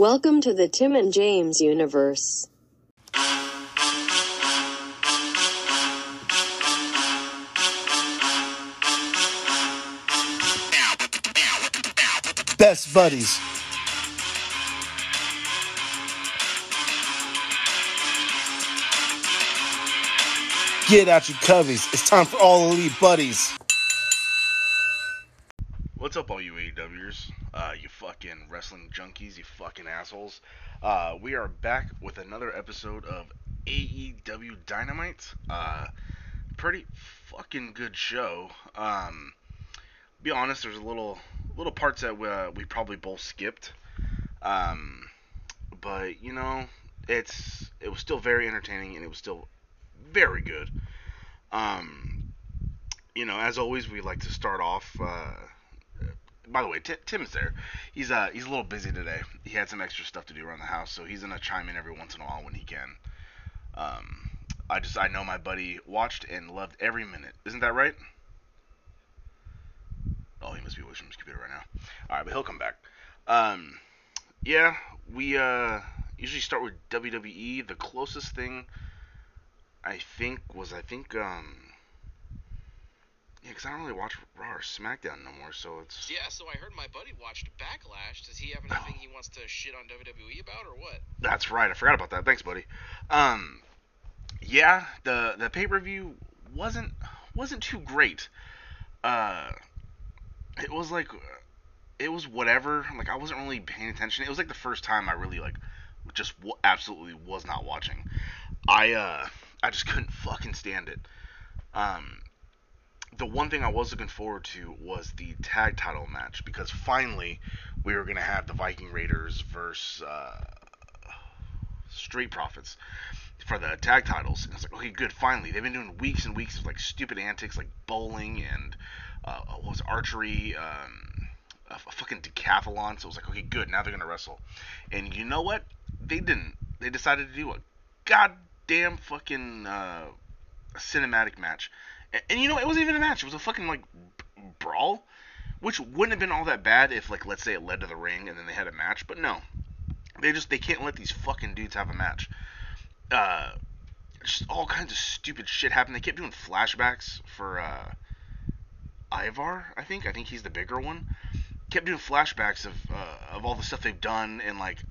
Welcome to the Tim and James universe. Best buddies. Get out your coveys. It's time for all elite buddies. What's up, all you AEWers? Uh, you fucking wrestling junkies, you fucking assholes. Uh, we are back with another episode of AEW Dynamite. Uh, pretty fucking good show. Um, be honest, there's a little little parts that we, uh, we probably both skipped. Um, but you know, it's it was still very entertaining and it was still very good. Um, you know, as always, we like to start off. Uh, by the way, T- Tim's there. He's uh he's a little busy today. He had some extra stuff to do around the house, so he's gonna chime in every once in a while when he can. Um, I just I know my buddy watched and loved every minute. Isn't that right? Oh, he must be from his computer right now. All right, but he'll come back. Um, yeah, we uh usually start with WWE. The closest thing I think was I think um yeah, because I don't really watch Raw or SmackDown no more, so it's Yeah, so I heard my buddy watched Backlash. Does he have anything he wants to shit on WWE about, or what? That's right. I forgot about that. Thanks, buddy. Um, yeah, the the pay per view wasn't wasn't too great. Uh, it was like it was whatever. Like I wasn't really paying attention. It was like the first time I really like just w- absolutely was not watching. I uh I just couldn't fucking stand it. Um, the one thing I was looking forward to was the tag title match because finally we were gonna have the Viking Raiders versus uh, Street Profits for the tag titles. And I was like, okay, good, finally. They've been doing weeks and weeks of like stupid antics like bowling and uh, what was archery, um, a, a fucking decathlon. So I was like, okay, good, now they're gonna wrestle. And you know what? They didn't. They decided to do a goddamn fucking uh, cinematic match. And, and you know, it wasn't even a match. It was a fucking like b- brawl, which wouldn't have been all that bad if like let's say it led to the ring and then they had a match. But no, they just they can't let these fucking dudes have a match. Uh, just all kinds of stupid shit happened. They kept doing flashbacks for uh, Ivar. I think I think he's the bigger one. Kept doing flashbacks of uh, of all the stuff they've done and like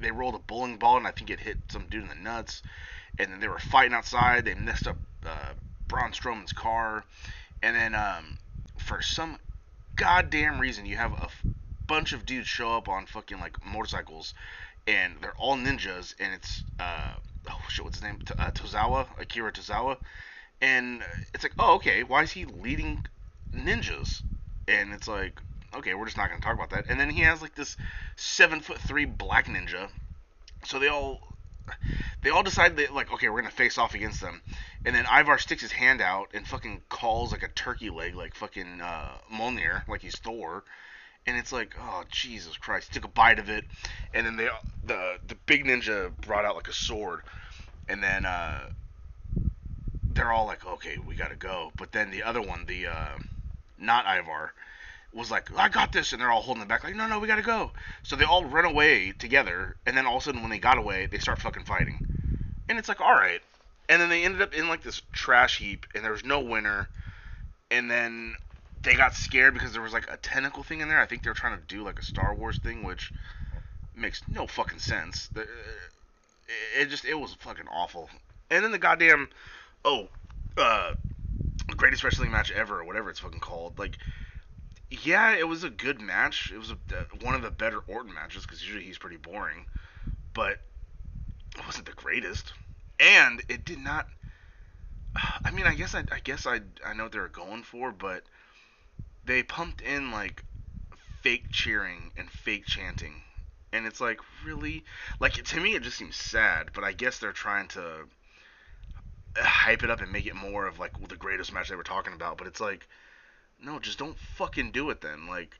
they rolled a bowling ball and I think it hit some dude in the nuts. And then they were fighting outside. They messed up uh, Braun Strowman's car, and then um, for some goddamn reason, you have a f- bunch of dudes show up on fucking like motorcycles, and they're all ninjas, and it's uh, oh shit, what's his name? T- uh, Tozawa, Akira Tozawa, and it's like, oh okay, why is he leading ninjas? And it's like, okay, we're just not gonna talk about that. And then he has like this seven foot three black ninja, so they all they all decide that like okay we're gonna face off against them. And then Ivar sticks his hand out and fucking calls like a turkey leg like fucking uh, Mjolnir like he's Thor. And it's like oh Jesus Christ. Took a bite of it. And then they the the big ninja brought out like a sword. And then uh, they're all like okay we gotta go. But then the other one the uh, not Ivar was like, I got this, and they're all holding it back, like, no, no, we gotta go. So they all run away together, and then all of a sudden, when they got away, they start fucking fighting. And it's like, alright. And then they ended up in like this trash heap, and there was no winner. And then they got scared because there was like a tentacle thing in there. I think they were trying to do like a Star Wars thing, which makes no fucking sense. It just, it was fucking awful. And then the goddamn, oh, uh, greatest wrestling match ever, or whatever it's fucking called. Like, yeah, it was a good match. It was a, uh, one of the better Orton matches because usually he's pretty boring, but it wasn't the greatest. And it did not. I mean, I guess I, I guess I, I know what they were going for, but they pumped in like fake cheering and fake chanting, and it's like really, like to me it just seems sad. But I guess they're trying to hype it up and make it more of like the greatest match they were talking about. But it's like no, just don't fucking do it then. Like,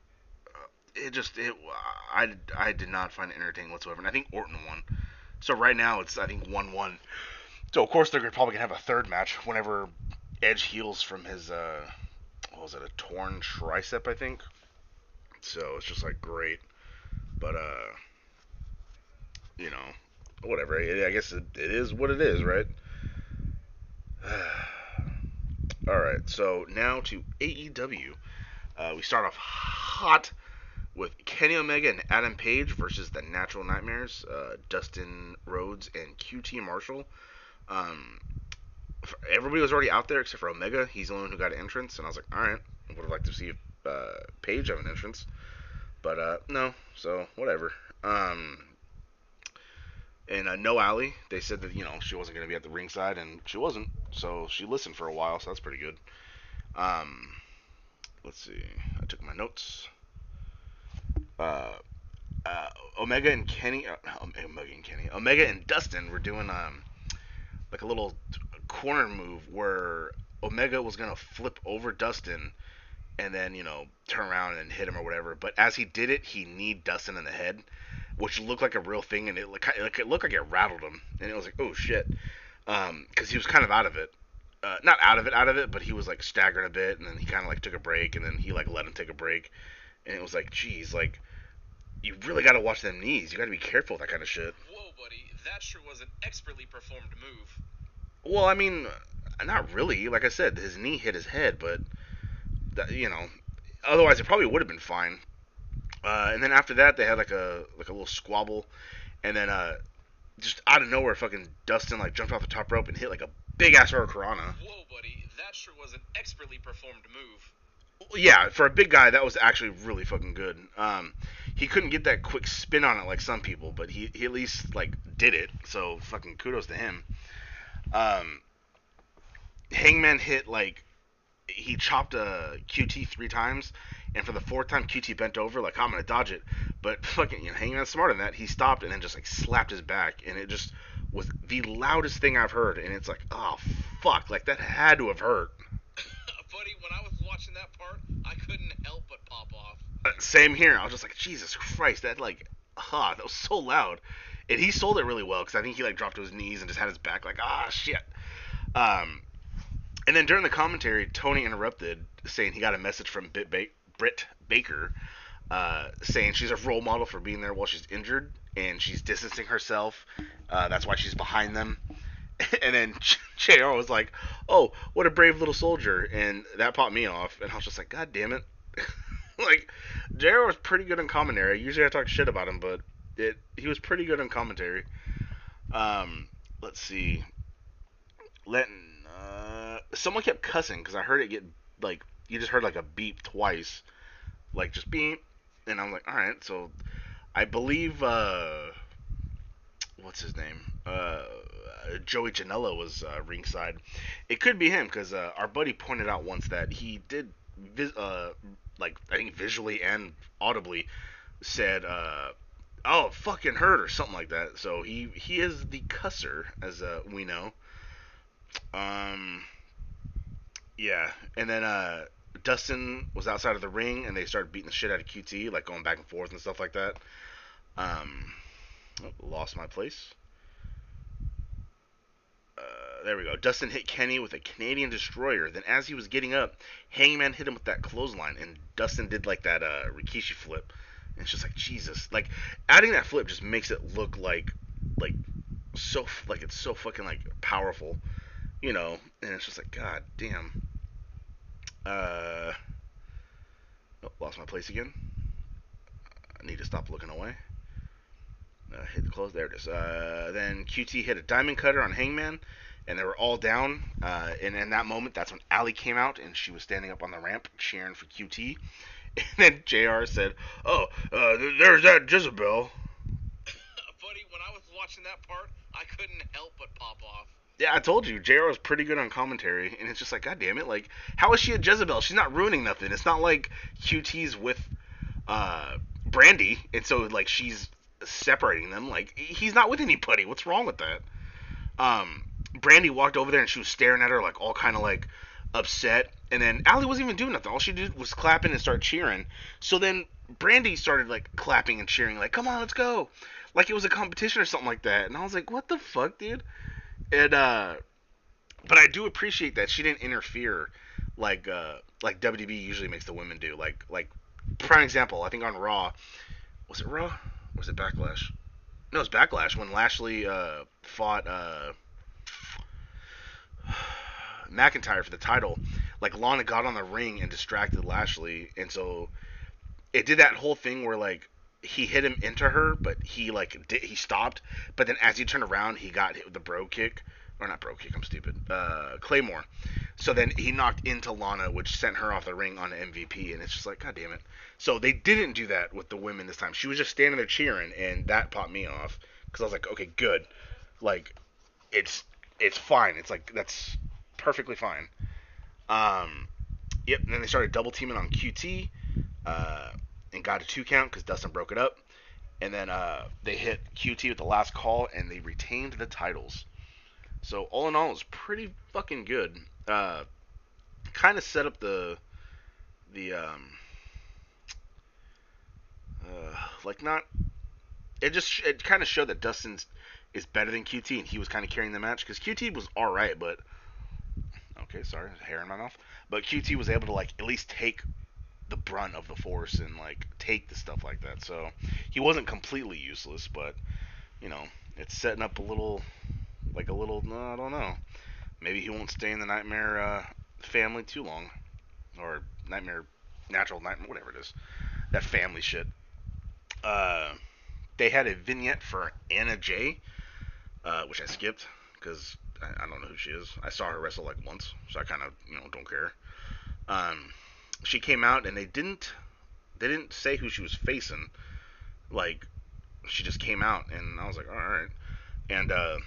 uh, it just it I, I did not find it entertaining whatsoever, and I think Orton won. So right now it's I think one one. So of course they're probably gonna have a third match whenever Edge heals from his uh what was it a torn tricep I think. So it's just like great, but uh you know whatever. I I guess it, it is what it is, right? All right, so now to AEW. Uh, we start off hot with Kenny Omega and Adam Page versus the Natural Nightmares, uh, Dustin Rhodes and QT Marshall. Um, everybody was already out there except for Omega. He's the only one who got an entrance, and I was like, all right, would have liked to see uh, Page have an entrance, but uh, no, so whatever. Um, and uh, No Allie, they said that you know she wasn't going to be at the ringside, and she wasn't. So she listened for a while, so that's pretty good. Um, let's see. I took my notes. Uh, uh, Omega and Kenny, uh, Omega and Kenny, Omega and Dustin were doing um like a little corner move where Omega was gonna flip over Dustin and then you know turn around and hit him or whatever. But as he did it, he kneed Dustin in the head, which looked like a real thing, and it looked like it looked like it rattled him, and it was like oh shit, um, because he was kind of out of it. Uh, not out of it, out of it, but he was like staggering a bit, and then he kind of like took a break, and then he like let him take a break, and it was like, geez, like you really got to watch them knees. You got to be careful with that kind of shit. Whoa, buddy, that sure was an expertly performed move. Well, I mean, not really. Like I said, his knee hit his head, but that, you know, otherwise it probably would have been fine. Uh, and then after that, they had like a like a little squabble, and then uh, just out of nowhere, fucking Dustin like jumped off the top rope and hit like a big ass Hurricanrana. Whoa, buddy, that sure was an expertly performed move. yeah, for a big guy, that was actually really fucking good. Um, he couldn't get that quick spin on it like some people, but he, he at least like did it. So fucking kudos to him. Um, Hangman hit like he chopped a QT three times, and for the fourth time QT bent over like I'm gonna dodge it, but fucking you know, Hangman's smarter than that. He stopped and then just like slapped his back, and it just was the loudest thing I've heard. And it's like oh fuck, like that had to have hurt. buddy, when I was watching that part, I couldn't help but pop off. Uh, same here. I was just like, Jesus Christ, that like, ah, that was so loud. And he sold it really well because I think he like dropped to his knees and just had his back like, ah, shit. Um, and then during the commentary, Tony interrupted, saying he got a message from Bit ba- Britt Baker, uh, saying she's a role model for being there while she's injured and she's distancing herself. Uh, that's why she's behind them. And then JR was like, "Oh, what a brave little soldier," and that popped me off. And I was just like, "God damn it!" like JR was pretty good in commentary. Usually I talk shit about him, but it he was pretty good in commentary. Um, let's see. Letting uh, someone kept cussing because I heard it get like you just heard like a beep twice, like just beep, and I'm like, all right. So I believe uh, what's his name? Uh, Joey Janela was uh, ringside. It could be him because uh, our buddy pointed out once that he did vis- uh, like I think visually and audibly said uh oh fucking hurt or something like that. So he he is the cusser as uh, we know. Um yeah, and then uh Dustin was outside of the ring and they started beating the shit out of QT like going back and forth and stuff like that. Um lost my place. Uh, there we go. Dustin hit Kenny with a Canadian destroyer. Then, as he was getting up, Hangman hit him with that clothesline, and Dustin did like that uh, Rikishi flip. And it's just like Jesus. Like adding that flip just makes it look like like so like it's so fucking like powerful, you know. And it's just like God damn. Uh, oh, lost my place again. I need to stop looking away. Uh, hit the close. There it is. Uh, then QT hit a diamond cutter on Hangman, and they were all down. Uh, and in that moment, that's when Allie came out, and she was standing up on the ramp cheering for QT. And then JR said, "Oh, uh, th- there's that Jezebel." buddy, when I was watching that part, I couldn't help but pop off. Yeah, I told you, JR was pretty good on commentary, and it's just like, God damn it, like, how is she a Jezebel? She's not ruining nothing. It's not like QT's with uh, Brandy, and so like she's separating them. Like he's not with anybody. What's wrong with that? Um, Brandy walked over there and she was staring at her like all kind of like upset, and then Allie wasn't even doing nothing. All she did was clapping and start cheering. So then Brandy started like clapping and cheering, like, "Come on, let's go!" Like it was a competition or something like that. And I was like, "What the fuck, dude?" And uh, but I do appreciate that she didn't interfere like uh like WWE usually makes the women do. Like like prime example, I think on Raw, was it Raw? Was it Backlash? No, it's Backlash when Lashley uh, fought uh, McIntyre for the title. Like Lana got on the ring and distracted Lashley, and so it did that whole thing where like he hit him into her, but he like he stopped, but then as he turned around, he got hit with the bro kick or not bro kick. I'm stupid. Uh, Claymore. So then he knocked into Lana, which sent her off the ring on MVP, and it's just like, God damn it. So they didn't do that with the women this time. She was just standing there cheering, and that popped me off because I was like, okay, good. Like, it's it's fine. It's like that's perfectly fine. Um, yep. And then they started double teaming on QT, uh, and got a two count because Dustin broke it up. And then uh, they hit QT with the last call, and they retained the titles. So all in all, it's pretty fucking good. Uh, kind of set up the the um, uh, like not. It just it kind of showed that Dustin's is better than QT, and he was kind of carrying the match because QT was all right, but okay, sorry, hair in my mouth. But QT was able to like at least take the brunt of the force and like take the stuff like that. So he wasn't completely useless, but you know, it's setting up a little like a little no, I don't know. Maybe he won't stay in the nightmare uh, family too long, or nightmare natural nightmare whatever it is. That family shit. Uh, they had a vignette for Anna Jay, uh, which I skipped because I, I don't know who she is. I saw her wrestle like once, so I kind of you know don't care. Um, she came out and they didn't they didn't say who she was facing. Like she just came out and I was like, all right. And uh,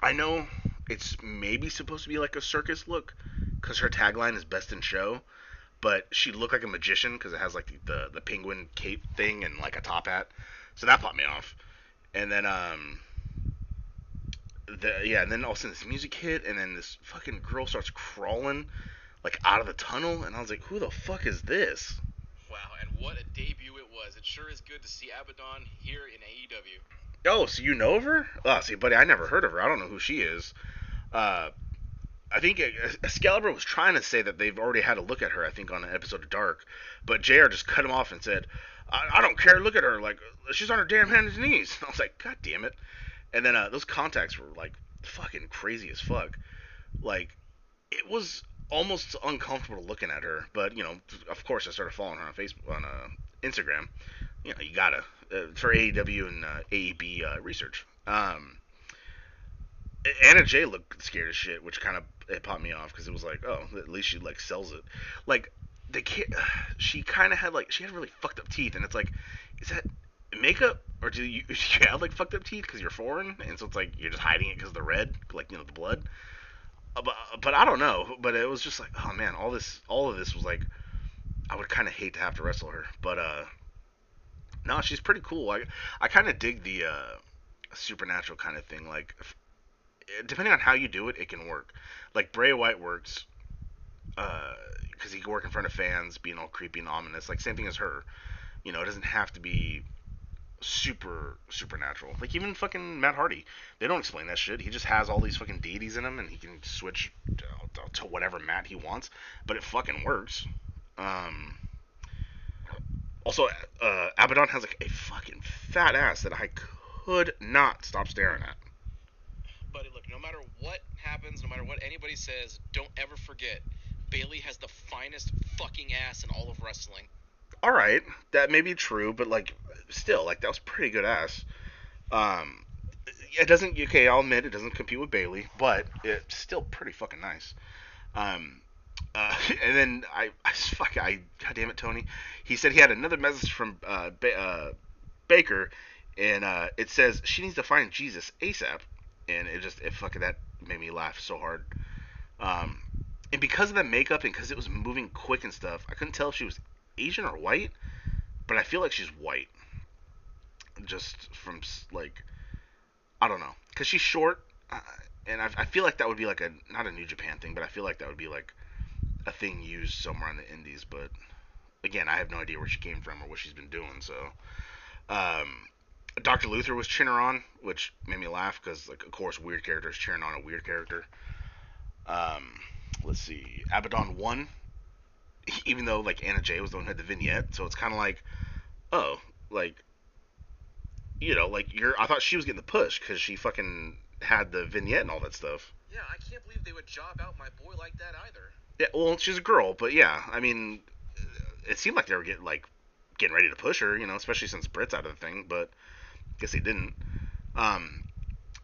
I know it's maybe supposed to be like a circus look because her tagline is best in show, but she looked like a magician because it has like the the penguin cape thing and like a top hat, so that popped me off. And then um, the yeah, and then all of a sudden this music hit, and then this fucking girl starts crawling like out of the tunnel, and I was like, who the fuck is this? Wow, and what a debut it was. It sure is good to see Abaddon here in AEW. Oh, so you know of her? Oh, see, buddy, I never heard of her. I don't know who she is. Uh, I think Excalibur was trying to say that they've already had a look at her. I think on an episode of Dark, but Jr. just cut him off and said, "I, I don't care. Look at her. Like she's on her damn hands and knees." I was like, "God damn it!" And then uh, those contacts were like fucking crazy as fuck. Like it was almost uncomfortable looking at her. But you know, of course, I started following her on Facebook on uh, Instagram. You know, you gotta uh, for AEW and uh, AEB uh, research. Um, Anna Jay looked scared as shit, which kind of it popped me off because it was like, oh, at least she like sells it. Like the kid, she kind of had like she had really fucked up teeth, and it's like, is that makeup or do you, do you have like fucked up teeth because you're foreign, and so it's like you're just hiding it because the red, like you know the blood. But but I don't know. But it was just like, oh man, all this all of this was like, I would kind of hate to have to wrestle her, but uh, no, she's pretty cool. I I kind of dig the uh supernatural kind of thing. Like depending on how you do it, it can work. Like Bray Wyatt works because uh, he can work in front of fans, being all creepy and ominous. Like same thing as her. You know, it doesn't have to be super supernatural. Like even fucking Matt Hardy, they don't explain that shit. He just has all these fucking deities in him, and he can switch to, to whatever Matt he wants. But it fucking works. Um. Also, uh, Abaddon has like a fucking fat ass that I could not stop staring at buddy, look, no matter what happens, no matter what anybody says, don't ever forget Bayley has the finest fucking ass in all of wrestling. All right, that may be true, but like, still, like that was pretty good ass. Um, it doesn't. Okay, I'll admit it doesn't compete with Bayley, but it's still pretty fucking nice. Um, uh, and then I, I fuck, I, god damn it, Tony. He said he had another message from uh, ba- uh, Baker, and uh, it says she needs to find Jesus ASAP and it just it fucking that made me laugh so hard. Um, and because of the makeup and because it was moving quick and stuff, I couldn't tell if she was Asian or white, but I feel like she's white. Just from like, I don't know, because she's short, uh, and I, I feel like that would be like a not a New Japan thing, but I feel like that would be like a thing used somewhere in the Indies. But again, I have no idea where she came from or what she's been doing. So, um, Dr. Luther was cheering on, which made me laugh because, like, of course, weird characters cheering on a weird character. Um, let's see, Abaddon won, even though like Anna Jay was the one who had the vignette, so it's kind of like, oh, like you know, like you're. I thought she was getting the push because she fucking had the vignette and all that stuff. Yeah, I can't believe they would job out my boy like that either. Yeah, well, she's a girl, but yeah, I mean, it seemed like they were getting like getting ready to push her, you know, especially since Britt's out of the thing, but I guess they didn't. Um,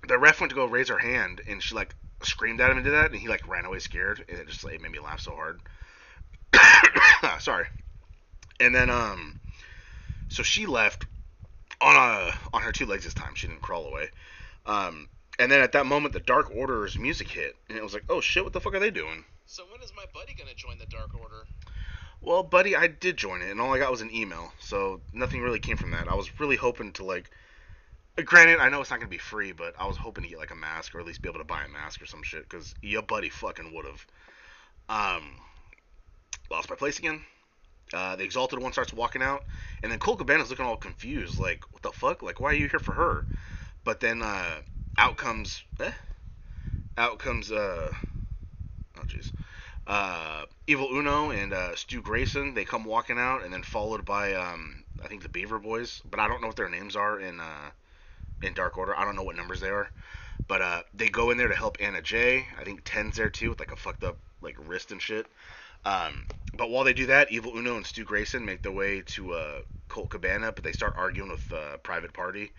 the ref went to go raise her hand, and she like screamed at him and did that, and he like ran away scared, and it just like made me laugh so hard. Sorry. And then um, so she left on a on her two legs this time. She didn't crawl away. Um, and then at that moment, the Dark Order's music hit, and it was like, oh shit, what the fuck are they doing? So when is my buddy gonna join the Dark Order? Well, buddy, I did join it, and all I got was an email, so nothing really came from that. I was really hoping to like. Granted, I know it's not gonna be free, but I was hoping to get like a mask or at least be able to buy a mask or some shit, because your buddy fucking would have. Um, lost my place again. Uh, the Exalted One starts walking out, and then Colt Cabana's looking all confused, like, what the fuck? Like, why are you here for her? But then uh, out comes, eh? Out comes, uh, oh jeez, uh, Evil Uno and uh, Stu Grayson. They come walking out, and then followed by, um, I think the Beaver Boys, but I don't know what their names are in uh, in Dark Order. I don't know what numbers they are, but uh, they go in there to help Anna Jay. I think Ten's there too, with like a fucked up like wrist and shit. Um, but while they do that, Evil Uno and Stu Grayson make their way to uh, Colt Cabana, but they start arguing with uh, Private Party,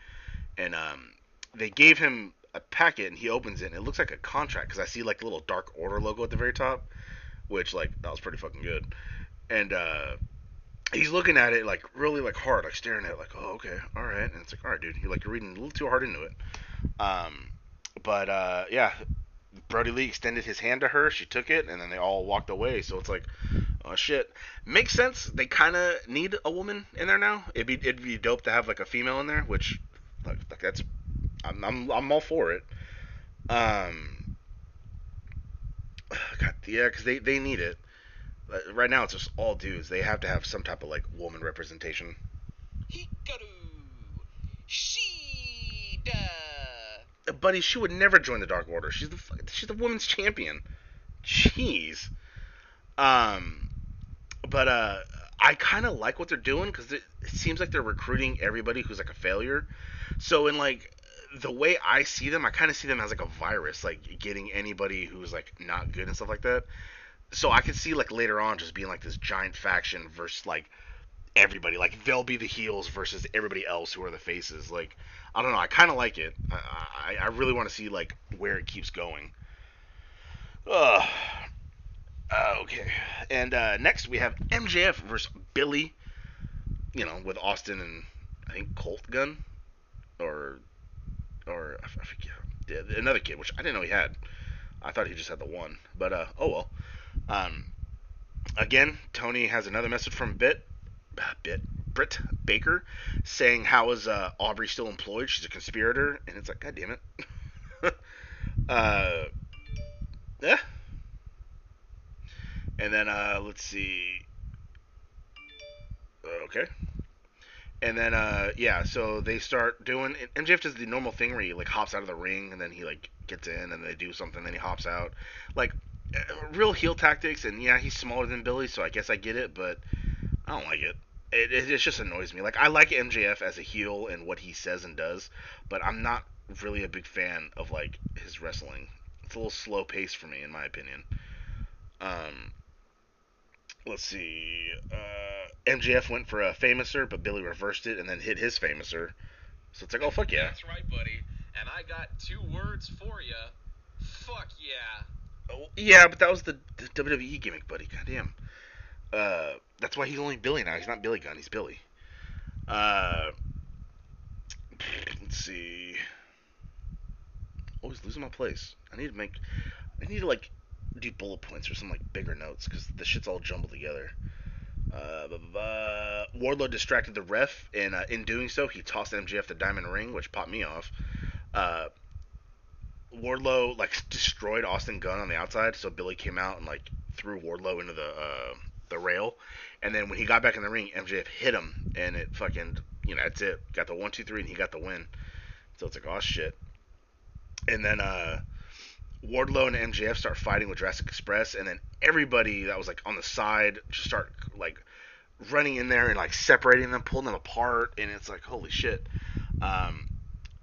and um, they gave him a packet, and he opens it, and it looks like a contract because I see like the little Dark Order logo at the very top, which like that was pretty fucking good, and uh, he's looking at it like really like hard, like staring at it, like oh okay, all right, and it's like all right, dude, you're like you're reading a little too hard into it, um, but uh, yeah, Brodie Lee extended his hand to her. She took it, and then they all walked away. So it's like, oh shit, makes sense. They kind of need a woman in there now. It'd be it'd be dope to have like a female in there, which like, that's I'm, I'm I'm all for it. Um, God, yeah, because they they need it. Uh, Right now, it's just all dudes. They have to have some type of like woman representation. Hikaru Shida. Uh, Buddy, she would never join the Dark Order. She's the she's the women's champion. Jeez. Um, but uh, I kind of like what they're doing because it, it seems like they're recruiting everybody who's like a failure. So in like the way I see them, I kind of see them as like a virus, like getting anybody who's like not good and stuff like that. So I could see like later on just being like this giant faction versus like everybody. Like they'll be the heels versus everybody else who are the faces. Like I don't know. I kind of like it. I, I I really want to see like where it keeps going. Uh, okay. And uh, next we have MJF versus Billy. You know, with Austin and I think Colt Gunn, or or I forget another kid, which I didn't know he had. I thought he just had the one, but uh, oh well. Um, again, Tony has another message from Bit, Bit Britt Baker, saying how is uh, Aubrey still employed? She's a conspirator, and it's like, God damn it. uh, yeah. And then uh, let's see. Okay. And then uh, yeah, so they start doing. and MJF does the normal thing where he like hops out of the ring and then he like gets in and they do something, then he hops out. Like uh, real heel tactics. And yeah, he's smaller than Billy, so I guess I get it, but I don't like it. It, it, it just annoys me. Like I like MJF as a heel and what he says and does, but I'm not really a big fan of like his wrestling. It's a little slow paced for me, in my opinion. Um, let's see. Uh, MJF went for a famouser, but Billy reversed it and then hit his famouser. So it's like, oh fuck yeah. That's right, buddy. And I got two words for you. Fuck yeah. Oh, yeah, but that was the, the WWE gimmick, buddy. Goddamn. Uh, that's why he's only Billy now. He's not Billy Gunn. He's Billy. Uh, let's see. Always losing my place. I need to make. I need to like do bullet points or some like bigger notes because the shit's all jumbled together. Uh, blah, blah, blah. Wardlow distracted the ref, and uh, in doing so, he tossed MJF the diamond ring, which popped me off. Uh, Wardlow like destroyed Austin Gunn on the outside, so Billy came out and like threw Wardlow into the uh, the rail, and then when he got back in the ring, MJF hit him, and it fucking you know that's it. Got the one two three, and he got the win. So it's like oh shit. And then uh, Wardlow and MJF start fighting with Jurassic Express, and then everybody that was like on the side just start like running in there and like separating them, pulling them apart, and it's like holy shit. Um,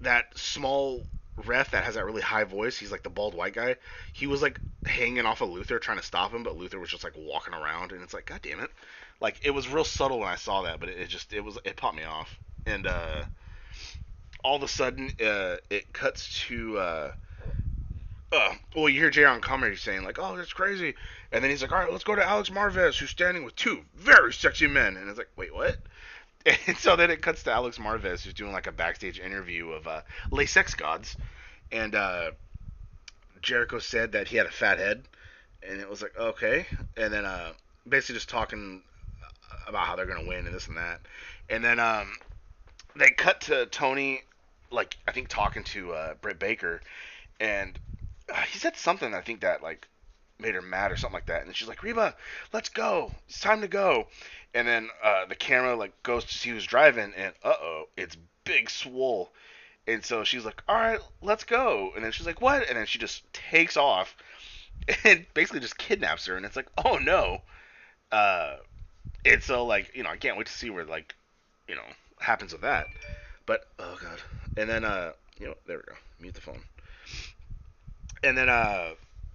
that small ref that has that really high voice, he's like the bald white guy. He was like hanging off of Luther trying to stop him, but Luther was just like walking around, and it's like, God damn it! Like it was real subtle when I saw that, but it, it just it was it popped me off, and uh, all of a sudden uh, it cuts to. Uh, uh, well, you hear Jay on comedy saying like, "Oh, that's crazy," and then he's like, "All right, let's go to Alex Marvez, who's standing with two very sexy men," and it's like, "Wait, what?" And so then it cuts to Alex Marvez, who's doing like a backstage interview of uh, Le Sex Gods, and uh, Jericho said that he had a fat head, and it was like, okay, and then uh, basically just talking about how they're gonna win and this and that, and then um, they cut to Tony, like I think talking to uh, Britt Baker, and uh, he said something I think that like made her mad or something like that. And she's like, Reba, let's go. It's time to go. And then uh, the camera like goes to see who's driving, and uh oh, it's Big Swole. And so she's like, all right, let's go. And then she's like, what? And then she just takes off and basically just kidnaps her. And it's like, oh no. Uh, and so like, you know, I can't wait to see where like, you know, happens with that. But oh god. And then uh, you know, there we go. Mute the phone. And then uh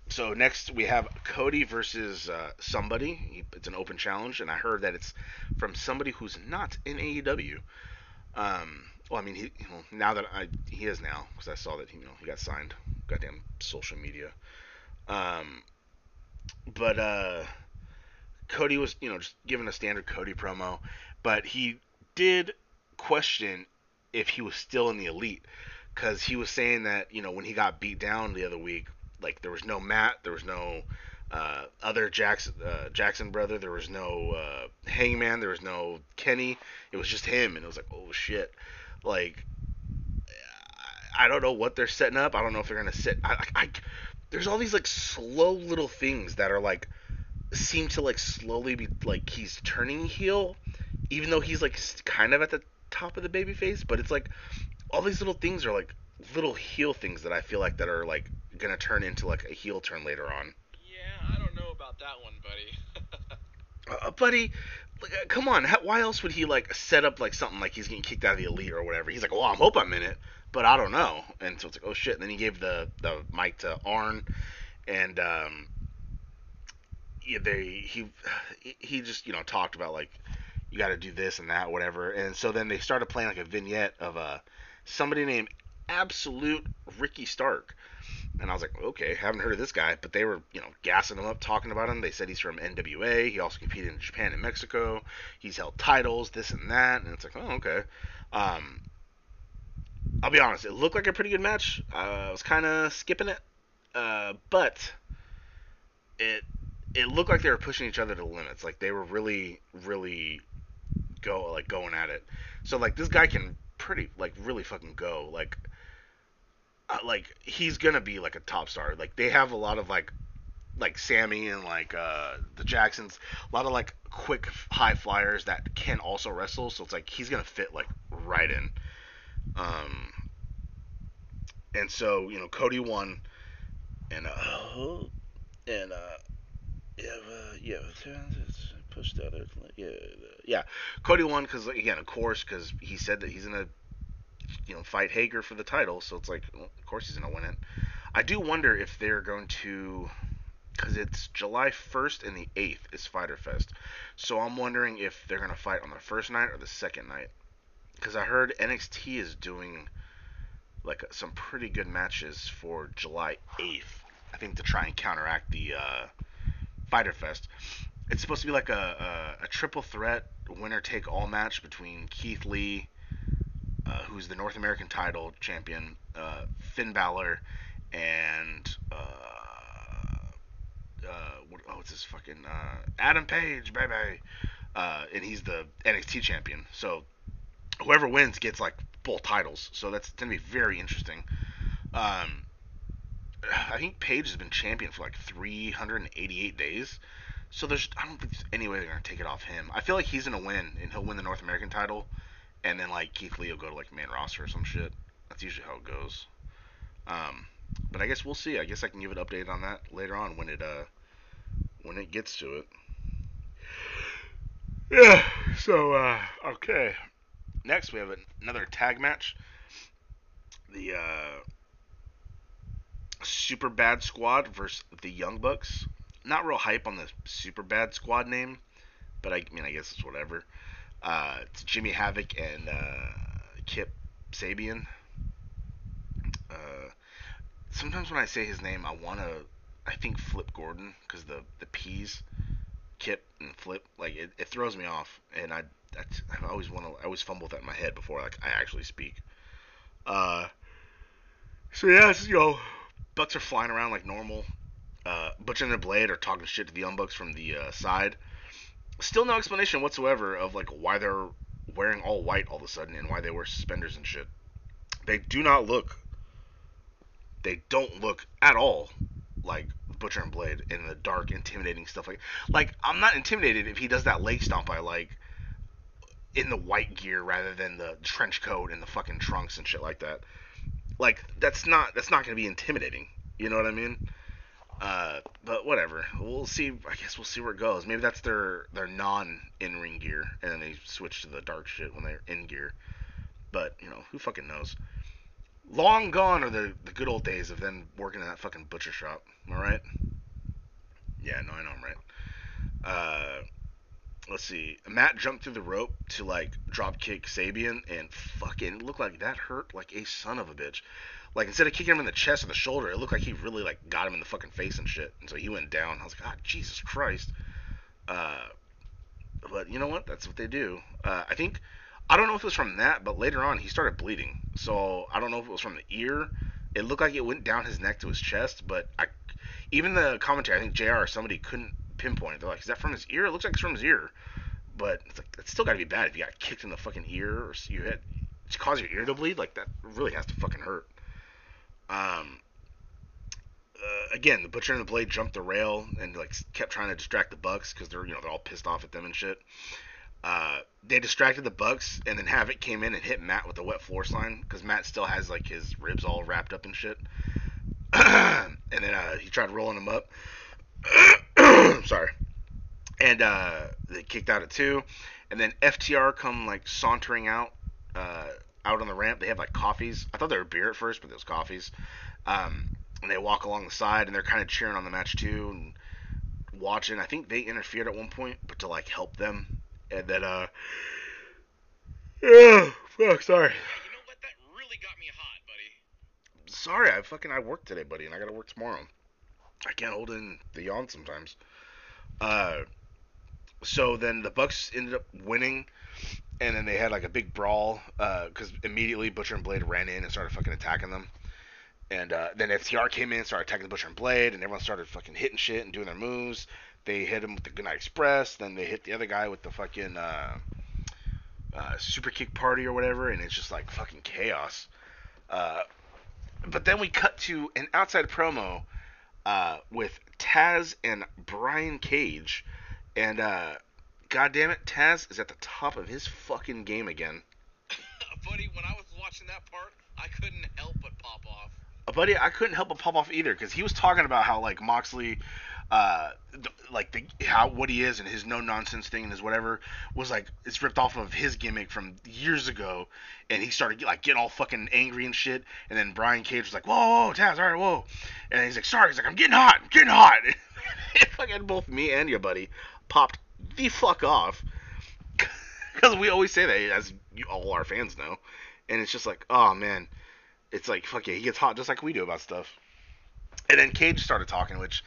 so next we have Cody versus uh, somebody. It's an open challenge, and I heard that it's from somebody who's not in AEW. Um, well, I mean, he, know, now that I he is now because I saw that he, you know, he got signed. Goddamn social media. Um, but uh, Cody was, you know, just giving a standard Cody promo, but he did question if he was still in the elite because he was saying that you know when he got beat down the other week like there was no Matt, there was no uh, other Jackson uh, Jackson brother, there was no uh, Hangman, there was no Kenny. It was just him, and it was like, oh shit, like I don't know what they're setting up. I don't know if they're gonna sit. I, I, I there's all these like slow little things that are like seem to like slowly be like he's turning heel, even though he's like kind of at the top of the baby face. But it's like all these little things are like little heel things that I feel like that are like gonna turn into like a heel turn later on. Yeah, I don't know about that one, buddy. uh, buddy, like, uh, come on. How, why else would he like set up like something like he's getting kicked out of the elite or whatever? He's like, well, I hope I'm in it, but I don't know. And so it's like, oh shit. And then he gave the the mic to Arn, and um, yeah, they he he just you know talked about like you got to do this and that whatever. And so then they started playing like a vignette of uh somebody named Absolute Ricky Stark and I was like, okay, haven't heard of this guy, but they were, you know, gassing him up, talking about him. They said he's from NWA. He also competed in Japan and Mexico. He's held titles, this and that, and it's like, oh, okay. Um, I'll be honest, it looked like a pretty good match. Uh, I was kind of skipping it, uh, but it it looked like they were pushing each other to the limits. Like they were really, really go like going at it. So like this guy can pretty like really fucking go like like he's gonna be like a top star. Like they have a lot of like like Sammy and like uh, the Jacksons, a lot of like quick high flyers that can also wrestle. So it's like he's gonna fit like right in. Um, and so you know Cody won, and uh, and uh, yeah, uh, yeah, pushed out it, yeah, yeah. Cody won because again, of course, because he said that he's gonna you know fight Hager for the title, so it's like well, of course he's gonna win it. I do wonder if they're going to because it's July 1st and the 8th is Fighter Fest. So I'm wondering if they're to fight on the first night or the second night. Because I heard NXT is doing like some pretty good matches for July 8th. I think to try and counteract the uh, Fighter Fest. It's supposed to be like a, a, a triple threat winner take all match between Keith Lee, uh, who's the North American title champion, uh, Finn Balor, and uh, uh, what, oh, what's his fucking uh, Adam Page, baby, uh, and he's the NXT champion. So whoever wins gets like both titles. So that's gonna be very interesting. Um, I think Page has been champion for like 388 days. So there's I don't think there's any way they're gonna take it off him. I feel like he's gonna win and he'll win the North American title and then like Keith Lee will go to like main roster or some shit. That's usually how it goes. Um, but I guess we'll see. I guess I can give an update on that later on when it uh when it gets to it. Yeah. So uh, okay. next we have an- another tag match. The uh, Super Bad Squad versus the Young Bucks. Not real hype on the Super Bad Squad name, but I, mean I guess it's whatever. Uh, it's Jimmy Havoc and uh, Kip Sabian. Uh, sometimes when I say his name, I want to, I think Flip Gordon because the the P's, Kip and Flip, like it, it throws me off, and I that's, I always want to, I always fumble that in my head before like I actually speak. Uh, so yeah, it's, you know, Bucks are flying around like normal. Uh, Butcher and the Blade are talking shit to the Young Bucks from the uh, side. Still no explanation whatsoever of like why they're wearing all white all of a sudden and why they wear suspenders and shit. They do not look. They don't look at all like Butcher and Blade in the dark, intimidating stuff like. Like I'm not intimidated if he does that leg stomp I like in the white gear rather than the trench coat and the fucking trunks and shit like that. Like that's not that's not gonna be intimidating. You know what I mean? Uh, but whatever. We'll see. I guess we'll see where it goes. Maybe that's their their non in ring gear, and then they switch to the dark shit when they're in gear. But you know, who fucking knows? Long gone are the the good old days of them working in that fucking butcher shop. Am I right? Yeah, no, I know I'm right. Uh, let's see. Matt jumped through the rope to like drop kick Sabian, and fucking looked like that hurt like a son of a bitch. Like instead of kicking him in the chest or the shoulder, it looked like he really like got him in the fucking face and shit. And so he went down. I was like, God, Jesus Christ. Uh, but you know what? That's what they do. Uh, I think I don't know if it was from that, but later on he started bleeding. So I don't know if it was from the ear. It looked like it went down his neck to his chest, but I even the commentary, I think Jr. or somebody couldn't pinpoint it. They're like, is that from his ear? It looks like it's from his ear, but it's like it's still got to be bad if you got kicked in the fucking ear or you had cause your ear to bleed. Like that really has to fucking hurt. Um, uh, again, the butcher and the blade jumped the rail and like kept trying to distract the Bucks because they're you know they're all pissed off at them and shit. Uh, they distracted the Bucks and then Havoc came in and hit Matt with a wet floor slime because Matt still has like his ribs all wrapped up and shit. and then uh, he tried rolling him up. Sorry. And uh, they kicked out at two, and then FTR come like sauntering out uh, out on the ramp. They have like coffees. I thought they were beer at first, but those coffees. Um, and they walk along the side, and they're kind of cheering on the match too, and watching. I think they interfered at one point, but to like help them, and then uh, yeah, fuck, sorry, You know what? That really got me hot, buddy. sorry. I fucking I work today, buddy, and I gotta work tomorrow. I can't hold in the yawn sometimes. Uh, so then the Bucks ended up winning, and then they had like a big brawl because immediately Butcher and Blade ran in and started fucking attacking them. And uh, then FTR came in, started attacking Butcher and Blade, and everyone started fucking hitting shit and doing their moves. They hit him with the Goodnight Express, then they hit the other guy with the fucking uh, uh, super kick party or whatever, and it's just like fucking chaos. Uh, but then we cut to an outside promo uh, with Taz and Brian Cage, and uh, God damn it, Taz is at the top of his fucking game again. buddy, when I was watching that part, I couldn't help but pop off. Uh, buddy, I couldn't help but pop off either because he was talking about how like Moxley, uh, like the how what he is and his no nonsense thing and his whatever was like it's ripped off of his gimmick from years ago, and he started like getting all fucking angry and shit. And then Brian Cage was like, "Whoa, whoa, Taz, all right, whoa," and he's like, "Sorry," he's like, "I'm getting hot, I'm getting hot." and fucking both me and your buddy popped the fuck off because we always say that as you, all our fans know, and it's just like, oh man it's like fuck yeah, he gets hot just like we do about stuff. And then Cage started talking, which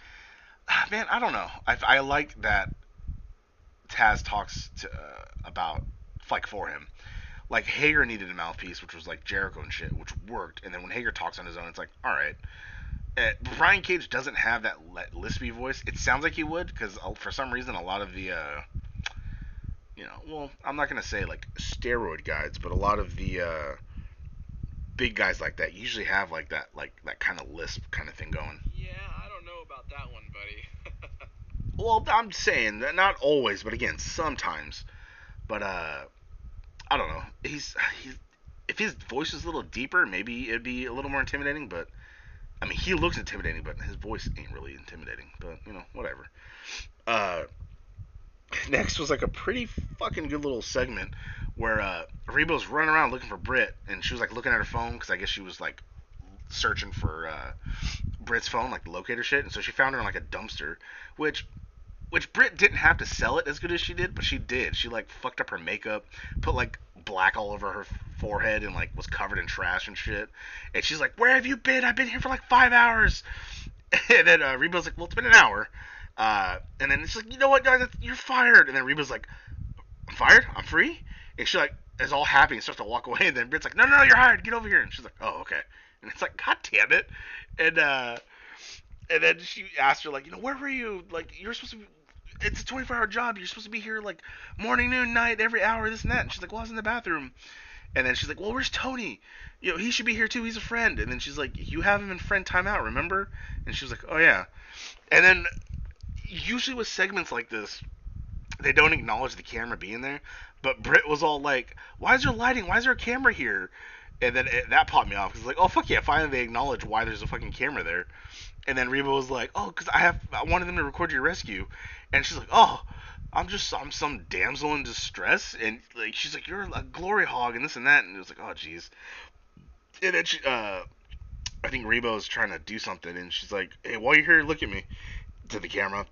man, I don't know. I, I like that Taz talks to, uh, about like for him. Like Hager needed a mouthpiece, which was like Jericho and shit, which worked. And then when Hager talks on his own, it's like all right. Uh, Brian Cage doesn't have that lispy voice. It sounds like he would because for some reason a lot of the uh, you know, well, I'm not gonna say like steroid guys, but a lot of the uh, big guys like that usually have like that like that kind of lisp kind of thing going. Yeah, about that one, buddy. Well, I'm saying that not always, but again, sometimes. But uh I don't know. He's he's if his voice was a little deeper, maybe it'd be a little more intimidating, but I mean, he looks intimidating, but his voice ain't really intimidating. But, you know, whatever. Uh next was like a pretty fucking good little segment where uh, Rebo's running around looking for Britt, and she was like looking at her phone because I guess she was like searching for uh, Britt's phone, like locator shit, and so she found her in like a dumpster, which which Britt didn't have to sell it as good as she did, but she did. She like fucked up her makeup, put like black all over her forehead, and like was covered in trash and shit. And she's like, "Where have you been? I've been here for like five hours." And then uh, Reba's like, "Well, it's been an hour." Uh, and then it's like, "You know what, guys? You're fired." And then Reba's like, "I'm fired? I'm free?" And she like is all happy and starts to walk away. And then Britt's like, "No, no, no, you're hired. Get over here." And she's like, "Oh, okay." And it's like, "God damn it!" And uh, and then she asked her like, "You know, where were you? Like, you're supposed to be." It's a 24 hour job. You're supposed to be here like morning, noon, night, every hour, this and that. And she's like, Well, I was in the bathroom. And then she's like, Well, where's Tony? You know, he should be here too. He's a friend. And then she's like, You have him in friend timeout, remember? And she was like, Oh, yeah. And then usually with segments like this, they don't acknowledge the camera being there. But Britt was all like, "Why is there lighting? Why is there a camera here?" And then it, that popped me off because like, "Oh fuck yeah!" Finally, they acknowledge why there's a fucking camera there. And then Reba was like, "Oh, because I have I wanted them to record your rescue," and she's like, "Oh." I'm just I'm some damsel in distress, and like she's like you're a glory hog and this and that, and it was like oh jeez, and then she, uh, I think Reba's trying to do something, and she's like, hey, while you're here, look at me, to the camera,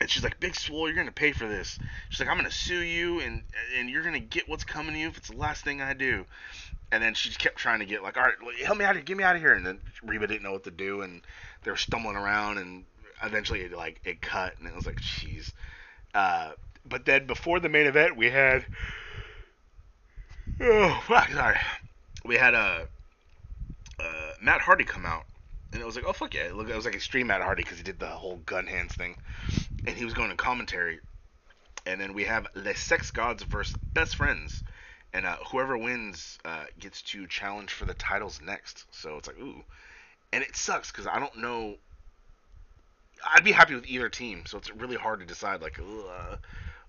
and she's like, Big Swole, you're gonna pay for this. She's like, I'm gonna sue you, and and you're gonna get what's coming to you if it's the last thing I do. And then she kept trying to get like, all right, help me out here, get me out of here. And then Reba didn't know what to do, and they were stumbling around, and eventually it like it cut, and it was like, jeez. Uh, but then before the main event, we had, oh fuck, sorry, we had a uh, uh, Matt Hardy come out, and it was like, oh fuck yeah, it, looked, it was like extreme Matt Hardy because he did the whole gun hands thing, and he was going to commentary, and then we have Le Sex Gods versus Best Friends, and uh, whoever wins uh, gets to challenge for the titles next. So it's like ooh, and it sucks because I don't know. I'd be happy with either team, so it's really hard to decide like uh,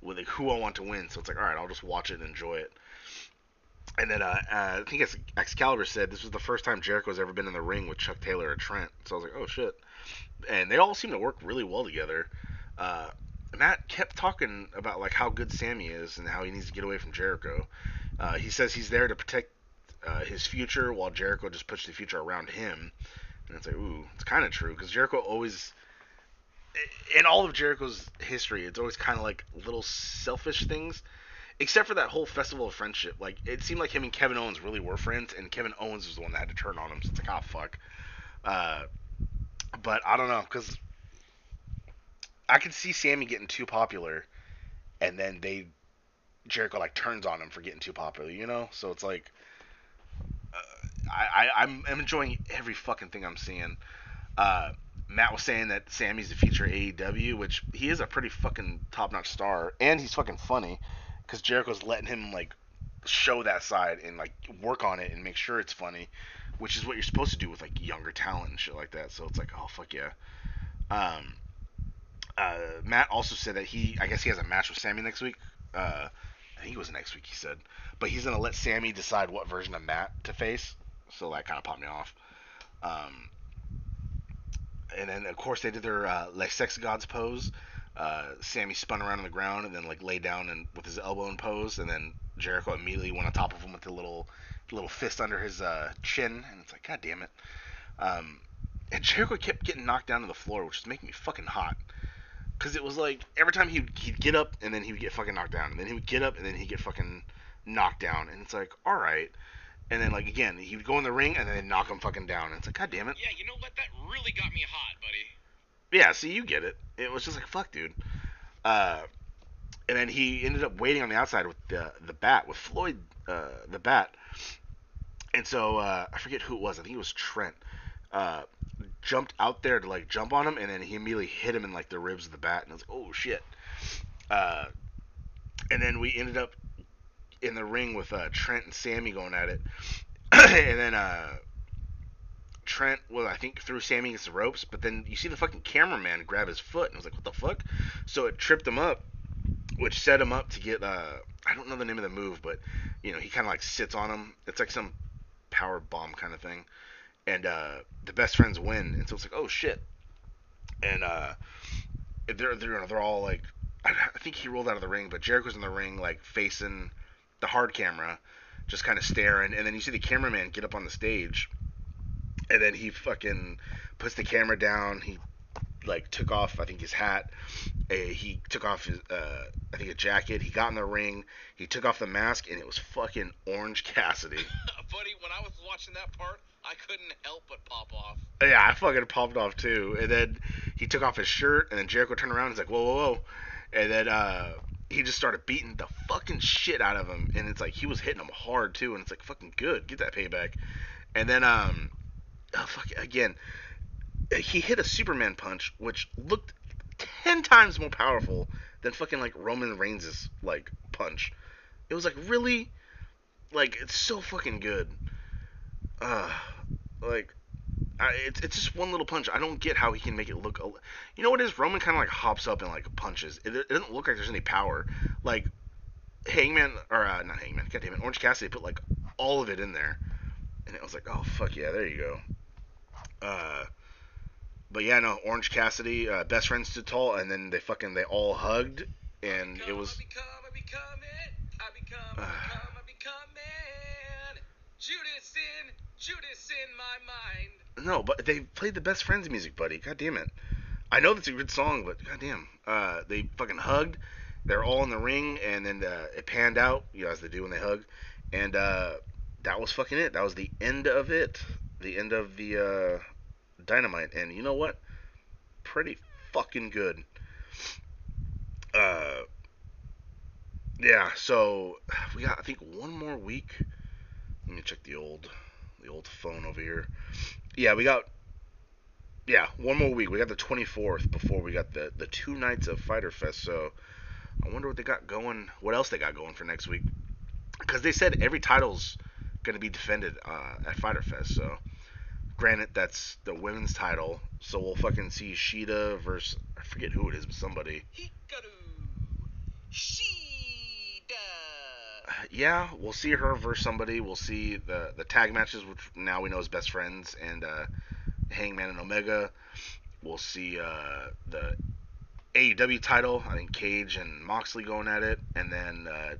with like, who I want to win. So it's like all right, I'll just watch it and enjoy it. And then uh, uh, I think it's Excalibur said this was the first time Jericho's ever been in the ring with Chuck Taylor or Trent. So I was like, oh shit. And they all seem to work really well together. Matt kept talking about like how good Sammy is and how he needs to get away from Jericho. Uh, he says he's there to protect uh, his future while Jericho just puts the future around him. And it's like, ooh, it's kind of true because Jericho always, in all of Jericho's history, it's always kind of like little selfish things except for that whole festival of friendship. Like it seemed like him and Kevin Owens really were friends, and Kevin Owens was the one that had to turn on him. So it's like, oh fuck. Uh, but I don't know because I could see Sammy getting too popular, and then they Jericho like turns on him for getting too popular, you know. So it's like. Uh, I, I, I'm, I'm enjoying every fucking thing I'm seeing. Uh, Matt was saying that Sammy's the future AEW, which he is a pretty fucking top notch star, and he's fucking funny because Jericho's letting him like show that side and like work on it and make sure it's funny, which is what you're supposed to do with like younger talent and shit like that. So it's like, oh fuck yeah. Um, uh, Matt also said that he, I guess he has a match with Sammy next week. Uh, I think it was next week he said, but he's gonna let Sammy decide what version of Matt to face. So that kind of popped me off. Um, and then of course they did their uh, like sex gods pose uh, Sammy spun around on the ground and then like lay down and with his elbow in pose, and then Jericho immediately went on top of him with the little little fist under his uh, chin, and it's like, God damn it. Um, and Jericho kept getting knocked down to the floor, which is making me fucking hot. Cause it was like every time he'd, he'd get up and then he would get fucking knocked down, and then he would get up and then he'd get fucking knocked down, and it's like, all right. And then like again, he would go in the ring and then they'd knock him fucking down, and it's like, God damn it. Yeah, you know what? That really got me hot, buddy. Yeah, see, you get it. It was just like, fuck, dude. Uh, and then he ended up waiting on the outside with the the bat with Floyd, uh, the bat. And so uh, I forget who it was. I think it was Trent. Uh, jumped out there to like jump on him, and then he immediately hit him in like the ribs of the bat, and I was like, oh shit. Uh, and then we ended up in the ring with uh, Trent and Sammy going at it, and then uh, Trent, well, I think threw Sammy against the ropes, but then you see the fucking cameraman grab his foot, and I was like, what the fuck? So it tripped him up, which set him up to get, uh, I don't know the name of the move, but, you know, he kind of like sits on him. It's like some power bomb kind of thing. And uh, the best friends win, and so it's like, oh shit. And uh, they're, they're, they're all like, I, think he rolled out of the ring, but Jericho's in the ring like facing the hard camera, just kind of staring, and then you see the cameraman get up on the stage, and then he fucking puts the camera down. He like took off I think his hat. Uh, he took off his uh, I think a jacket. He got in the ring. He took off the mask, and it was fucking Orange Cassidy. Buddy, when I was watching that part, I couldn't help but pop off. Yeah, I fucking popped off too. And then he took off his shirt, and then Jericho turned around. And he's like, "Whoa, whoa, whoa!" And then uh, he just started beating the fucking shit out of him. And it's like he was hitting him hard too. And it's like fucking good, get that payback. And then um, oh fuck again, he hit a Superman punch, which looked ten times more powerful than fucking like Roman Reigns' like punch. It was like really, like it's so fucking good. Uh, like I, it's it's just one little punch. I don't get how he can make it look. You know what it is? Roman kind of like hops up and like punches. It, it doesn't look like there's any power. Like Hangman or uh, not Hangman. God damn it, Orange Cassidy put like all of it in there, and it was like, oh fuck yeah, there you go. Uh, but yeah, no, Orange Cassidy, uh, best friends stood tall, and then they fucking they all hugged, and it was I become, I become it. I become, I become, I become man. Judas in, Judas in my mind. No, but they played the best friends music, buddy. God damn it. I know that's a good song, but god damn. Uh, they fucking hugged. They're all in the ring, and then uh, it panned out, you know, as they do when they hug. And uh, that was fucking it. That was the end of it. The end of the uh, Dynamite. And you know what? Pretty fucking good. Uh, yeah. So we got, I think, one more week. Let me check the old, the old phone over here. Yeah, we got yeah, one more week. We got the 24th before we got the the two nights of Fighter Fest. So I wonder what they got going. What else they got going for next week? Because they said every title's gonna be defended uh, at Fighter Fest. So granted, that's the women's title. So we'll fucking see Shida versus I forget who it is, but somebody. Hikaru. Shida. Yeah, we'll see her versus somebody. We'll see the the tag matches, which now we know is best friends, and uh, Hangman and Omega. We'll see uh, the AEW title. I think Cage and Moxley going at it, and then uh,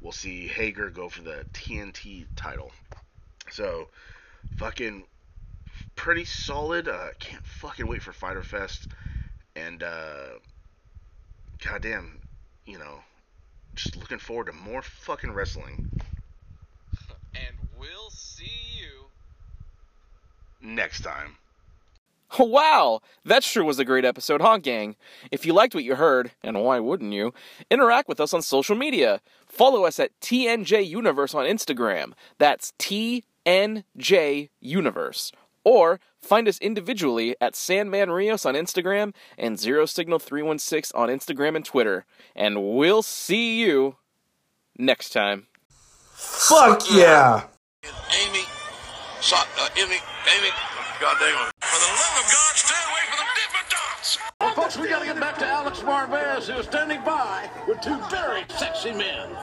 we'll see Hager go for the TNT title. So, fucking pretty solid. Uh, can't fucking wait for Fighter Fest, and uh, goddamn, you know, just looking forward to more fucking wrestling And we'll see you. next time. Wow, that sure was a great episode, huh, gang? If you liked what you heard, and why wouldn't you, interact with us on social media. Follow us at TNJ Universe on Instagram. That's TNJ Universe. Or find us individually at Sandman Rios on Instagram and Zero Signal 316 on Instagram and Twitter. And we'll see you next time. Fuck yeah! Amy, so, uh, Amy, Amy, God dang it. For the love of God, stay away from the Dippin' Dots. Well, folks, we got to get back to Alex Marvez, who's standing by with two very sexy men.